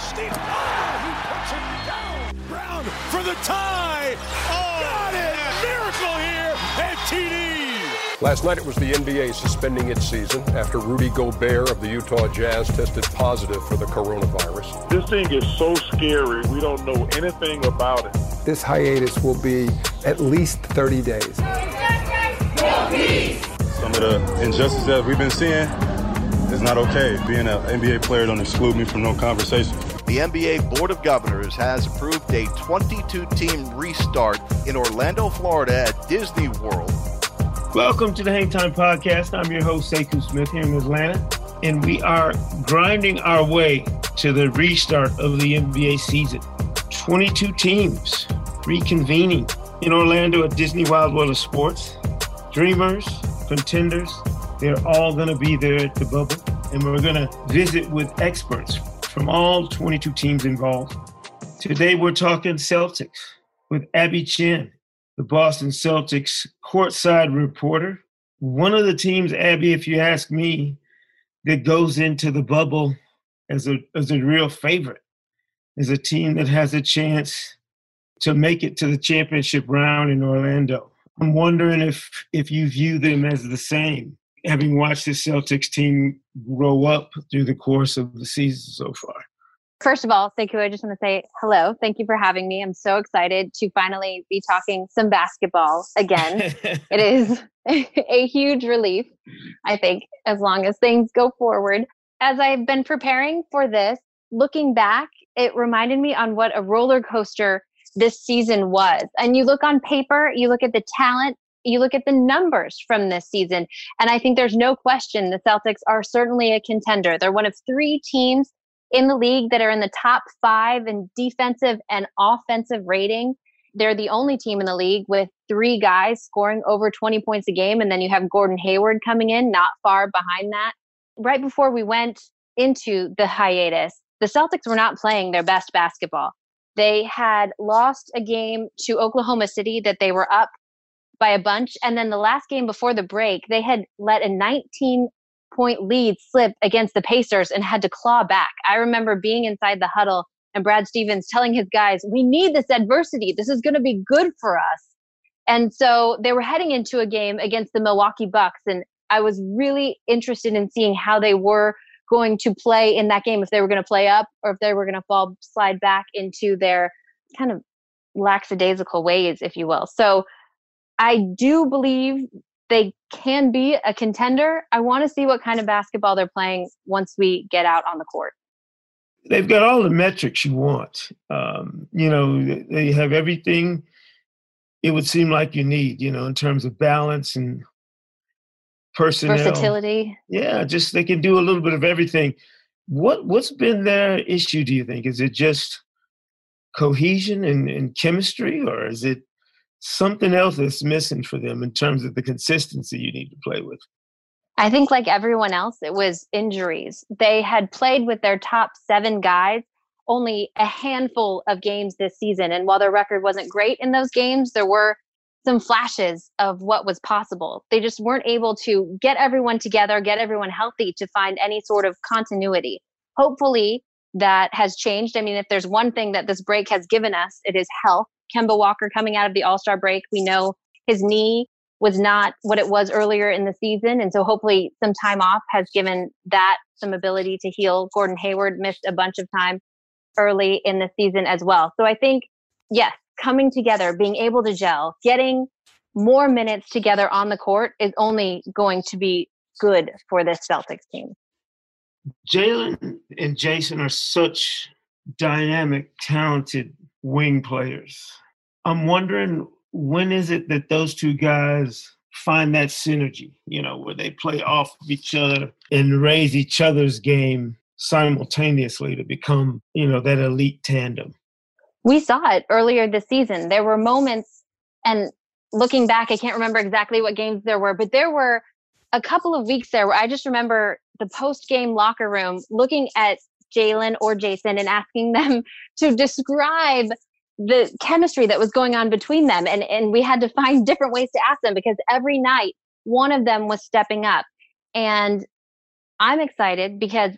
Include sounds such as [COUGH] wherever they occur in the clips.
steal. Oh, he puts it down. Brown for the tie. Oh, got it. Miracle here at TD. Last night it was the NBA suspending its season after Rudy Gobert of the Utah Jazz tested positive for the coronavirus. This thing is so scary. We don't know anything about it. This hiatus will be at least 30 days. Some of the injustice that we've been seeing is not okay. Being an NBA player don't exclude me from no conversation. The NBA Board of Governors has approved a 22 team restart in Orlando, Florida at Disney World. Welcome to the Hang Time Podcast. I'm your host, Sekou Smith here in Atlanta, and we are grinding our way to the restart of the NBA season. 22 teams reconvening in Orlando at Disney Wide World of Sports. Dreamers, contenders, they're all going to be there at the bubble, and we're going to visit with experts from all 22 teams involved. Today, we're talking Celtics with Abby Chin, the Boston Celtics courtside reporter. One of the teams, Abby, if you ask me, that goes into the bubble as a, as a real favorite, is a team that has a chance to make it to the championship round in Orlando. I'm wondering if if you view them as the same, having watched the Celtics team grow up through the course of the season so far. First of all, Sekou, I just want to say hello. Thank you for having me. I'm so excited to finally be talking some basketball again. [LAUGHS] it is [LAUGHS] a huge relief, I think, as long as things go forward. As I've been preparing for this, looking back, it reminded me on what a roller coaster this season was. And you look on paper, you look at the talent, you look at the numbers from this season, and I think there's no question the Celtics are certainly a contender. They're one of three teams in the league that are in the top five in defensive and offensive rating. They're the only team in the league with three guys scoring over 20 points a game. And then you have Gordon Hayward coming in, not far behind that. Right before we went into the hiatus, the Celtics were not playing their best basketball. They had lost a game to Oklahoma City that they were up by a bunch. And then the last game before the break, they had let a 19 point lead slip against the Pacers and had to claw back. I remember being inside the huddle and Brad Stevens telling his guys, We need this adversity. This is going to be good for us. And so they were heading into a game against the Milwaukee Bucks. And I was really interested in seeing how they were going to play in that game, if they were going to play up or if they were going to fall, slide back into their kind of lackadaisical ways, if you will. So I do believe they can be a contender. I want to see what kind of basketball they're playing once we get out on the court. They've got all the metrics you want. Um, you know, they have everything it would seem like you need, you know, in terms of balance and personnel. Versatility. Yeah, just they can do a little bit of everything. What what's been their issue, do you think? Is it just cohesion and, and chemistry, or is it something else that's missing for them in terms of the consistency you need to play with? I think, like everyone else, it was injuries. They had played with their top seven guys only a handful of games this season. And while their record wasn't great in those games, there were some flashes of what was possible. They just weren't able to get everyone together, get everyone healthy to find any sort of continuity. Hopefully, that has changed. I mean, if there's one thing that this break has given us, it is health. Kemba Walker coming out of the All Star break, we know his knee was not what it was earlier in the season. And so hopefully some time off has given that some ability to heal. Gordon Hayward missed a bunch of time early in the season as well. So I think, yes, coming together, being able to gel, getting more minutes together on the court is only going to be good for this Celtics team. Jaylen and Jayson are such dynamic, talented wing players. I'm wondering when is it that those two guys find that synergy, you know, where they play off of each other and raise each other's game simultaneously to become, you know, that elite tandem. We saw it earlier this season. There were moments, and looking back, I can't remember exactly what games there were, but there were a couple of weeks there where I just remember the post game locker room looking at Jaylen or Jayson and asking them [LAUGHS] to describe the chemistry that was going on between them. And, and we had to find [LAUGHS] different ways to ask them because every night one of them was stepping up. And I'm excited because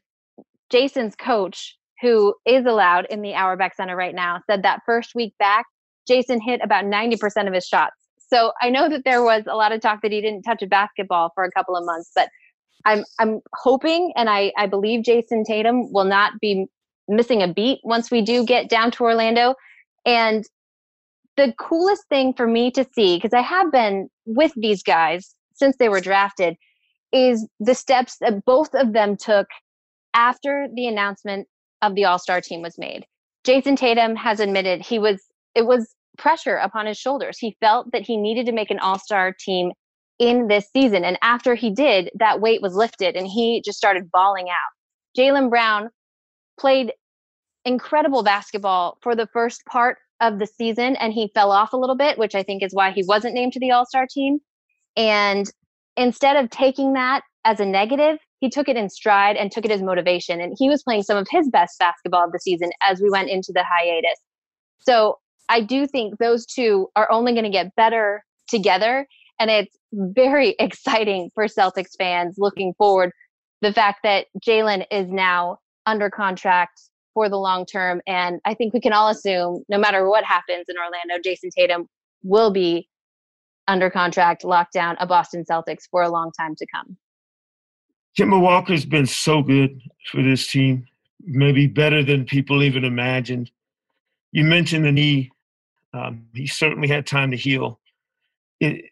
Jayson's coach, who is allowed in the Auerbach Center right now, said that first week back, Jayson hit about 90% of his shots. So I know that there was a lot of talk that he didn't touch a basketball for a couple of months, but I'm I'm hoping and I, I believe Jayson Tatum will not be missing a beat once we do get down to Orlando. And the coolest thing for me to see, because I have been with these guys since they were drafted, is the steps that both of them took after the announcement of the All Star team was made. Jayson Tatum has admitted he was it was pressure upon his shoulders. He felt that he needed to make an All Star team in this season, and after he did, that weight was lifted, and he just started balling out. Jaylen Brown played incredible basketball for the first part of the season and he fell off a little bit, which I think is why he wasn't named to the All Star team. And instead of taking that as a negative, he took it in stride and took it as motivation. And he was playing some of his best basketball of the season as we went into the hiatus. So I do think those two are only going to get better together. And it's very [LAUGHS] exciting for Celtics fans looking forward. The fact that Jaylen is now under contract for the long term. And I think we can all assume, no matter what happens in Orlando, Jayson Tatum will be under contract, locked down, a Boston Celtics for a long time to come. Kemba Walker's been so good for this team, maybe better than people even imagined. You mentioned the knee. Um, he certainly had time to heal. It,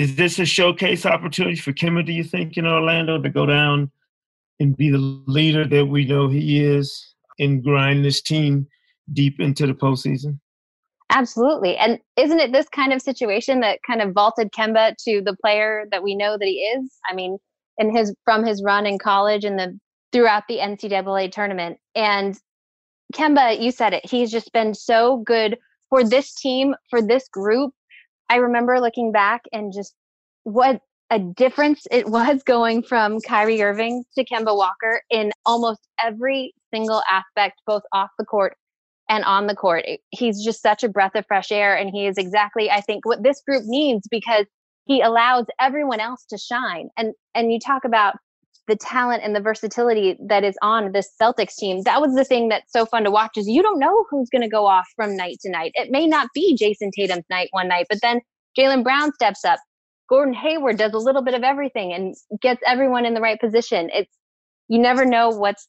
is this a showcase opportunity for Kemba, do you think, in Orlando to go down and be the leader that we know he is? and grind this team deep into the postseason? Absolutely. And isn't it this kind of situation that kind of vaulted Kemba to the player that we know that he is? I mean, in his from his run in college and the throughout the NCAA tournament. And Kemba, you said it, he's just been so good for this team, for this group. I remember looking back and just what a difference it was going from Kyrie Irving to Kemba Walker in almost every single aspect, both off the court and on the court. He's just such a breath of fresh air, and he is exactly, I think, what this group needs because he allows everyone else to shine. And and you talk about the talent and the versatility that is on this Celtics team. That was the thing that's so fun to watch is you don't know who's going to go off from night to night. It may not be Jayson Tatum's night one night, but then Jaylen Brown steps up. Gordon Hayward does a little bit of everything and gets everyone in the right position. It's you never know what's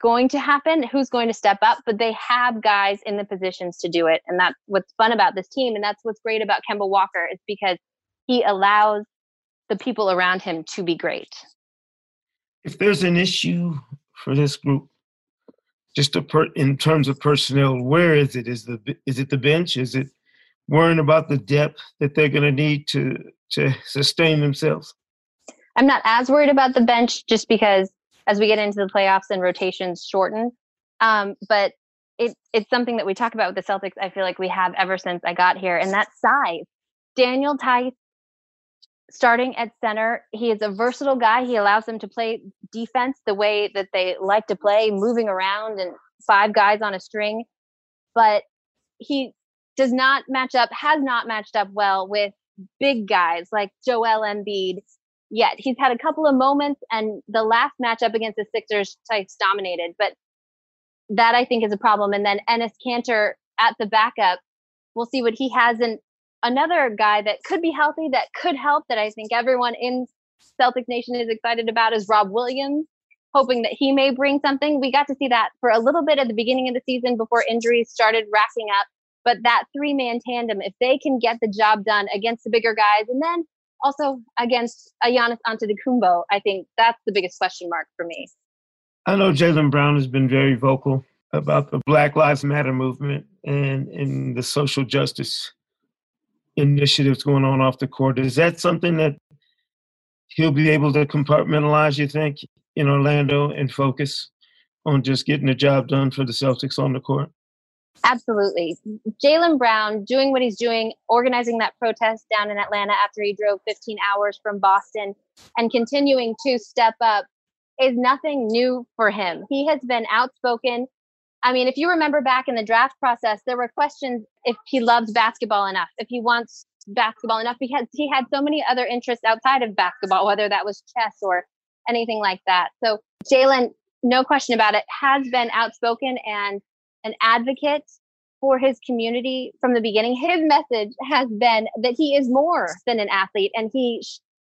going to happen, who's going to step up, but they have guys in the positions to do it. And that's what's fun about this team. And that's what's great about Kemba Walker is because he allows the people around him to be great. If there's an issue for this group, just per, in terms of personnel, where is it? Is the is it the bench? Is it worrying about the depth that they're going to need to to sustain themselves? I'm not as worried about the bench just because as we get into the playoffs and rotations shorten. Um, but it, it's something that we talk about with the Celtics. I feel like we have ever since I got here, and that's size. Daniel Theis starting at center. He is a versatile guy. He allows them to play defense the way that they like to play, moving around and five guys on a string. But he does not match up, has not matched up well with big guys like Joel Embiid yet. He's had a couple of moments, and the last matchup against the Sixers, Theis dominated. But that I think is a problem. And then Enes Kanter at the backup, we'll see what he has. And another guy that could be healthy, that could help, that I think everyone in Celtic Nation is excited about is Rob Williams, hoping that he may bring something. We got to see that for a little bit at the beginning of the season before injuries started racking up. But that three man tandem, if they can get the job done against the bigger guys, and then also against a Giannis Antetokounmpo, I think that's the biggest question mark for me. I know Jaylen Brown has been very vocal about the Black Lives Matter movement and, and the social justice initiatives going on off the court. Is that something that he'll be able to compartmentalize, you think, in Orlando and focus on just getting the job done for the Celtics on the court? Absolutely. Jaylen Brown doing what he's doing, organizing that protest down in Atlanta after he drove 15 hours from Boston and continuing to step up is nothing new for him. He has been outspoken. I mean, if you remember back in the draft process, there were questions if he loves basketball enough, if he wants basketball enough, because he had so many other interests outside of basketball, whether that was chess or anything like that. So Jaylen, no question about it, has been outspoken and an advocate for his community from the beginning. His message has been that he is more than an athlete and he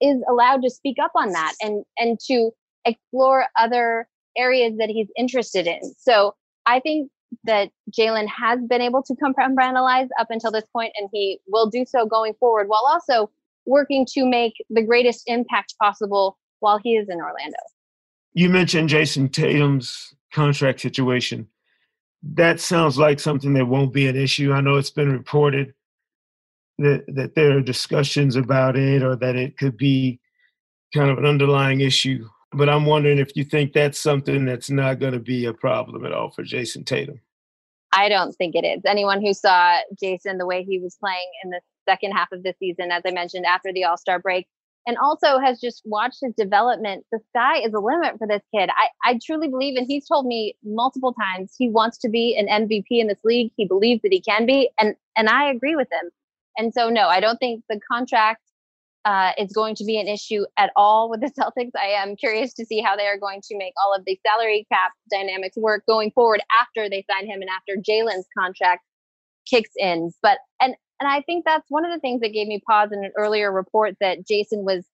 is allowed to speak up on that and and to explore other areas that he's interested in. So I think that Jaylen has been able to compartmentalize up until this point, and he will do so going forward, while also working to make the greatest impact possible while he is in Orlando. You mentioned Jayson Tatum's contract situation that sounds like something that won't be an issue. I know it's been reported that that there are discussions about it or that it could be kind of an underlying issue. But I'm wondering if you think that's something that's not going to be a problem at all for Jayson Tatum. I don't think it is. Anyone who saw Jayson the way he was playing in the second half of the season, as I mentioned, after the All Star break, and also has just watched his development. The sky is the limit for this kid. I, I truly believe, and he's told me multiple times he wants to be an MVP in this league. He believes that he can be, and and I agree with him. And so, no, I don't think the contract uh, is going to be an issue at all with the [LAUGHS] Celtics. I am curious to see how they are going to make all of the salary cap dynamics work going forward after they sign him and after Jaylen's contract kicks in. But and and I think that's one of the things that gave me pause in an earlier report that Jayson was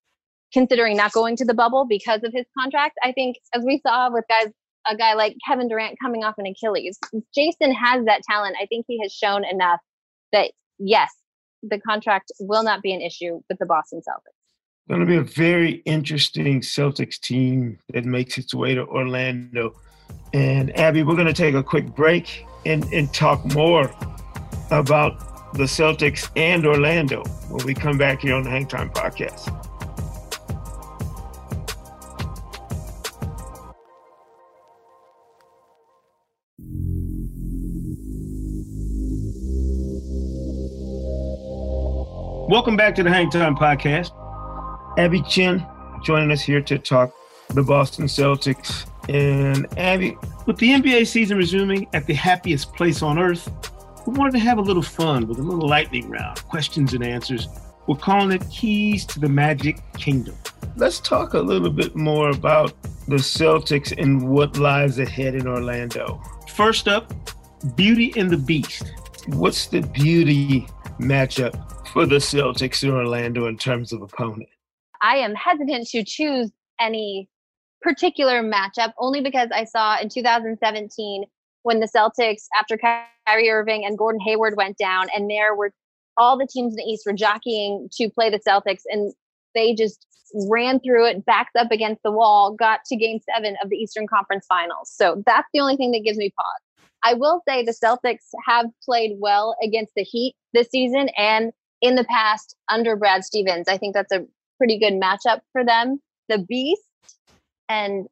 considering not going to the bubble because of his contract. I think, as we saw with guys, a guy like Kevin Durant coming off an Achilles, Jayson has that talent. I think he has shown enough that, yes, the contract will not be an issue with the Boston Celtics. Going to be a very interesting Celtics team that makes its way to Orlando. And Abby, we're going to take a quick break and, and talk more about the Celtics and Orlando when we come back here on the Hang Time Podcast. Welcome back to the Hang Time Podcast. Abby Chin joining us here to talk the Boston Celtics. And Abby, with the NBA season resuming at the happiest place on earth, we wanted to have a little fun with a little lightning round, questions and answers. We're calling it Keys to the Magic Kingdom. Let's talk a little bit more about the Celtics and what lies ahead in Orlando. First up, Beauty and the Beast. What's the beauty matchup for the Celtics in Orlando in terms of opponent? I am hesitant to choose any particular matchup only because I saw in 2017 when the Celtics, after Kyrie Irving and Gordon Hayward went down, and there were all the teams in the East were jockeying to play the Celtics, and they just ran through it, backed up against the wall, got to game seven of the Eastern Conference Finals. So that's the only thing that gives me pause. I will say the Celtics have played well against the Heat this season and in the past under Brad Stevens. I think that's a pretty good matchup for them. The Beast, and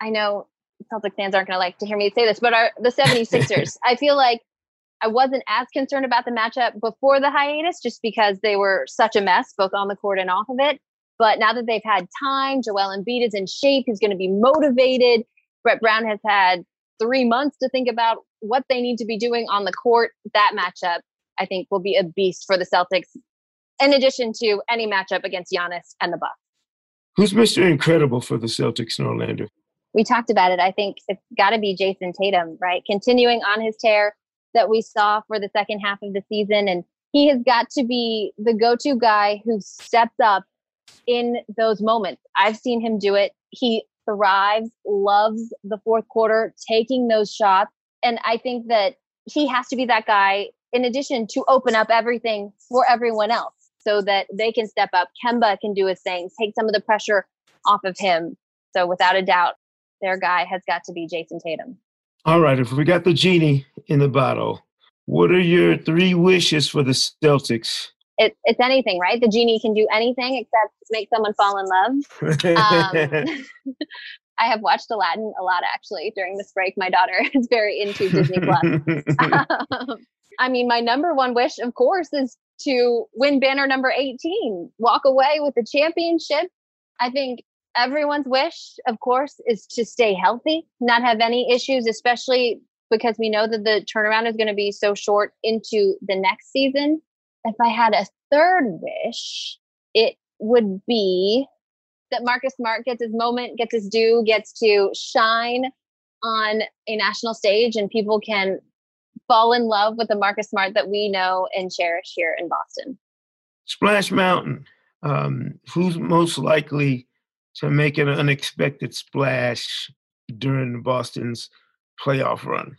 I know Celtic fans aren't going to like to hear me say this, but are the [LAUGHS] 76ers. I feel like I wasn't as concerned about the matchup before the hiatus just because they were such a mess, both on the court and off of it. But now that they've had time, Joel Embiid is in shape. He's going to be motivated. Brett Brown has had three months to think about what they need to be doing on the court. That matchup, I think, will be a beast for the Celtics, in addition to any matchup against Giannis and the Bucks. Who's Mr. Incredible for the Celtics in Orlando? we talked about it. I think it's got to be Jayson Tatum, right? Continuing on his tear that we saw for the second half of the season. And he has got to be the go to guy who steps up in those moments. I've seen him do it. He thrives, loves the fourth quarter, taking those shots. And I think that he has to be that guy in addition to open up everything for everyone else so that they can step up. Kemba can do his thing, take some of the pressure off of him. So without a doubt, their guy has got to be Jayson Tatum. All right, if we got the genie in the bottle, what are your three wishes for the Celtics it, it's anything, right? The genie can do anything except make someone fall in love. [LAUGHS] Um, [LAUGHS] I have watched Aladdin a lot actually during this break. My daughter [LAUGHS] is very into Disney Plus. um, I mean, my number one wish, of course, is to win banner number 18, walk away with the championship. I think everyone's wish, of course, is to stay healthy, not have any issues, especially because we know that the turnaround is going to be so short into the next season. If I had a third wish, it would be that Marcus Smart gets his moment, gets his due, gets to shine on a national stage, and people can fall in love with the Marcus Smart that we know and cherish here in Boston. Splash Mountain. Um, who's most likely to make an unexpected splash during Boston's playoff run?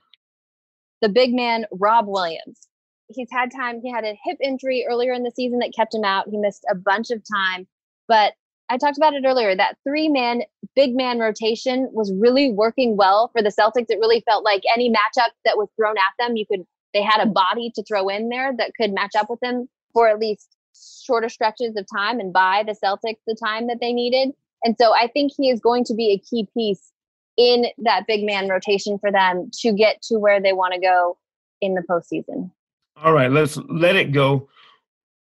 The big man, Rob Williams. He's had time. He had a hip injury earlier in the season that kept him out. He missed a bunch of time, but I talked about it earlier. That three man, big man rotation was really working well for the Celtics. It really felt like any matchup that was thrown at them, you could, they had a body to throw in there that could match up with them for at least shorter stretches of time and buy the Celtics the time that they needed. And so I think he is going to be a key piece in that big man rotation for them to get to where they want to go in the postseason. All right, let's let it go.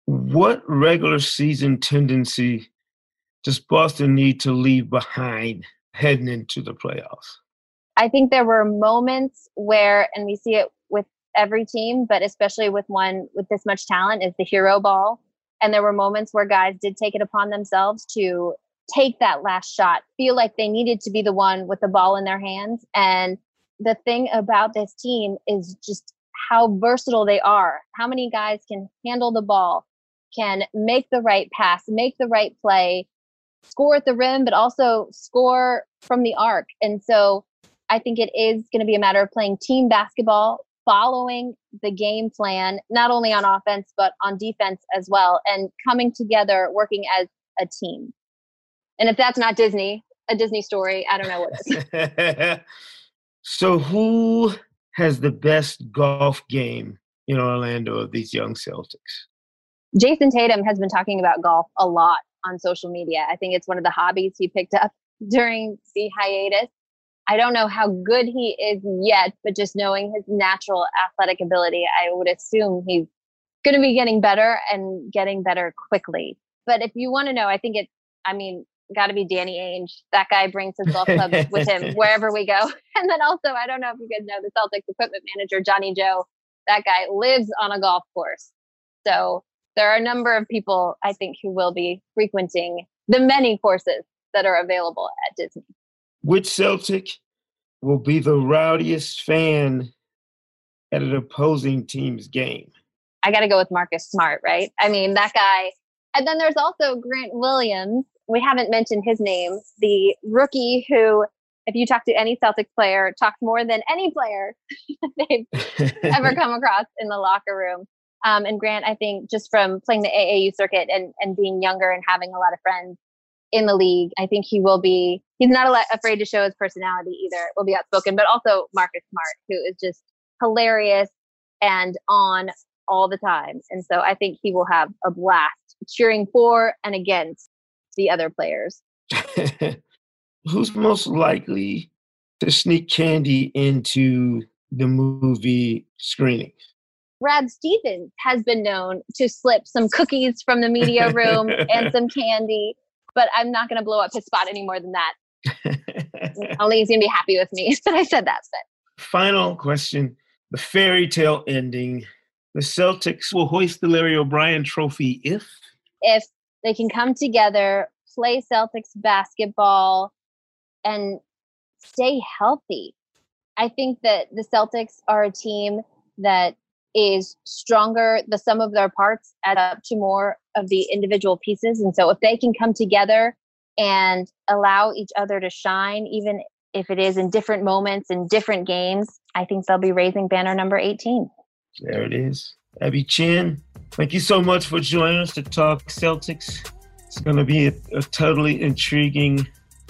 What regular season tendency does Boston need to leave behind heading into the playoffs? I think there were moments where, and we see it with every team, but especially with one with this much talent, is the hero ball. And there were moments where guys did take it upon themselves to take that last shot, feel like they needed to be the one with the ball in their hands. And the thing about this team is just how versatile they are. How many guys can handle the ball, can make the right pass, make the right play, score at the rim, but also score from the arc. And so I think it is going to be a matter of playing team basketball, following the game plan, not only on offense, but on defense as well, and coming together, working as a team. And if that's not Disney, a Disney story, I don't know what is. [LAUGHS] so, who has the best golf game in Orlando of these young Celtics? Jayson Tatum has been talking about golf a lot on social media. I think it's one of the hobbies he picked up [LAUGHS] during the hiatus. I don't know how good he is yet, but just knowing his natural athletic ability, I would assume he's going to be getting better and getting better quickly. But if you want to know, I think it's, I mean, got to be Danny Ainge. That guy brings his golf club with him [LAUGHS] wherever we go. [LAUGHS] And then also, I don't know if you guys know the Celtics equipment manager, Johnny Joe. That guy lives on a golf course. So there are a number of people I think who will be frequenting the many courses that are available at Disney. Which Celtic will be the rowdiest fan at an opposing team's game? I got to go with Marcus Smart, right? I mean, that guy. And then there's also Grant Williams. We haven't mentioned his name, the rookie who, if you talk to any Celtic player, talks more than any player [LAUGHS] they've [LAUGHS] ever come across in the locker room. Um, and Grant, I think just from playing the AAU circuit and, and being younger and having a lot of friends in the league, I think he will be, he's not lot, afraid to show his personality either. Will be outspoken, but also Marcus Smart, who is just hilarious and on all the time. And so I think he will have a blast cheering for and against the other players. [LAUGHS] Who's most likely to sneak candy into the movie screenings? Brad Stevens has been known to slip some cookies from the media room and some [LAUGHS] candy, but I'm not going to blow up his spot any more than that. [LAUGHS] Only he's going to be happy with me [LAUGHS] that I said that. But. Final question the fairy tale ending. The Celtics will hoist the Larry O'Brien trophy if? If they can come together, play Celtics basketball, and stay healthy. I think that the Celtics are a team that is stronger. The sum of their parts add up to more of the individual pieces. And so if they can come together and allow each other to shine, even if it is in different moments in different games, I think they'll be raising banner number 18. There it is. Abby Chin, thank you so much for joining us to talk Celtics. It's going to be a, a totally intriguing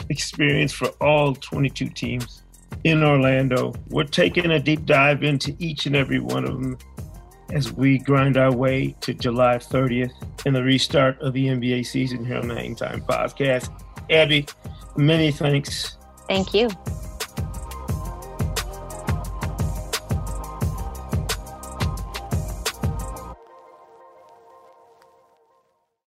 experience for all 22 teams in Orlando. We're taking a deep dive into each and every one of them as we grind our way to July 30th and the restart of the NBA season here on the Hang Time Podcast. Abby, many thanks. Thank you.